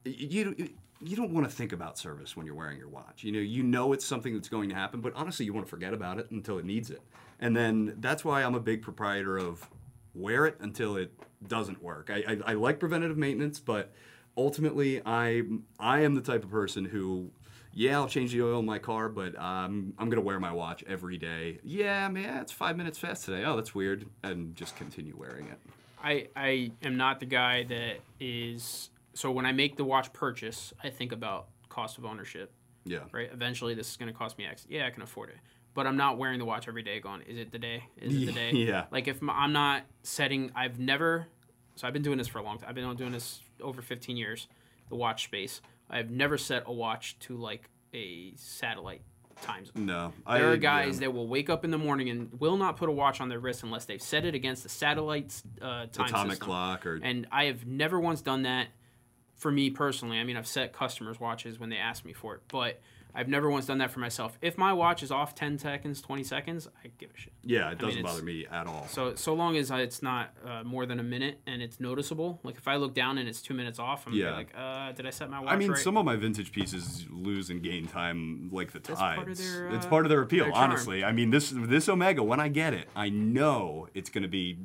S2: you. You don't want to think about service when you're wearing your watch. You know, you know it's something that's going to happen, but honestly, you want to forget about it until it needs it. And then that's why I'm a big proprietor of wear it until it doesn't work. I, I, I like preventative maintenance, but ultimately, I I am the type of person who, yeah, I'll change the oil in my car, but um, I'm gonna wear my watch every day. Yeah, man, it's five minutes fast today. Oh, that's weird, and just continue wearing it.
S1: I I am not the guy that is so when I make the watch purchase, I think about cost of ownership.
S2: Yeah,
S1: right? Eventually, this is going to cost me X. Yeah, I can afford it. But I'm not wearing the watch every day. Going, is it the day? Is it the day?
S2: Yeah.
S1: Like if I'm not setting, I've never. So I've been doing this for a long time. I've been doing this over 15 years. The watch space. I've never set a watch to like a satellite time zone.
S2: no,
S1: There
S2: I,
S1: are guys
S2: yeah,
S1: that will wake up in the morning and will not put a watch on their wrist unless they've set it against the satellite's uh, time
S2: atomic
S1: system.
S2: clock or
S1: And I have never once done that for me personally. I mean, I've set customers' watches when they ask me for it, but I've never once done that for myself. If my watch is off 10 seconds, 20 seconds, I give a shit.
S2: yeah, it doesn't
S1: it's-
S2: bother me at all.
S1: So so long as it's not uh, more than a minute and it's noticeable. Like if I look down and it's two minutes off, I'm
S2: Yeah.
S1: like, uh, did I set my watch
S2: I mean,
S1: right?
S2: some of my vintage pieces lose and gain time like the
S1: That's part of
S2: tides.
S1: their,
S2: it's
S1: uh,
S2: part of their appeal,
S1: their
S2: honestly. I mean, this this Omega, when I get it, I know it's going to be.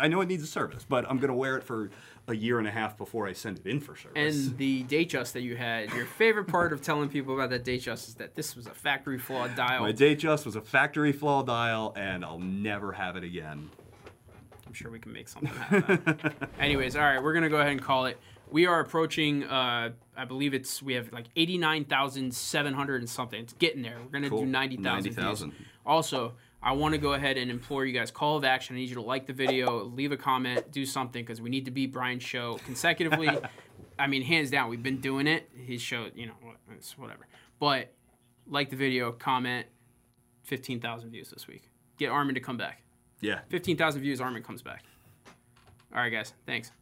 S2: I know it needs a service, but I'm going to wear it for a year and a half before I send it in for service.
S1: and the Datejust that you had, your favorite part of telling people about that Datejust is that this was a factory flaw dial.
S2: my Datejust was a factory flaw dial, and I'll never have it again.
S1: I'm sure we can make something out of that. Anyways, all right, we're gonna go ahead and call it. We are approaching. Uh, I believe it's we have like eighty nine thousand seven hundred and something. It's getting there. We're gonna
S2: Cool.
S1: do ninety thousand.
S2: 90,000.
S1: Also, I want to go ahead and implore you guys. Call of action. I need you to like the video, leave a comment, do something because we need to beat Brian's show consecutively. I mean, hands down, we've been doing it. His show, you know, it's whatever. But like the video, comment. Fifteen thousand views this week. Get Armin to come back.
S2: Yeah.
S1: Fifteen thousand views. Armin comes back. All right, guys. Thanks.